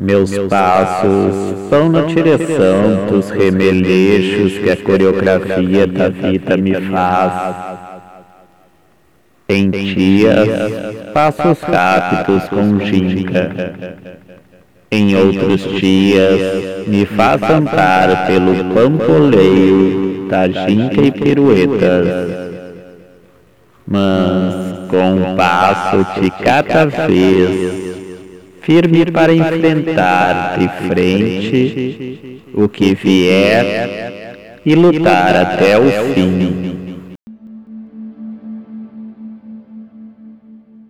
Meus passos vão na direção dos remeleixos que a coreografia da vida me faz. Em dias, passos rápidos com ginga. Em outros dias, me faz andar pelo pampoleio da ginga e piruetas. Mas, com um passo de cada vez, firme para enfrentar de frente o que vier e lutar até o fim.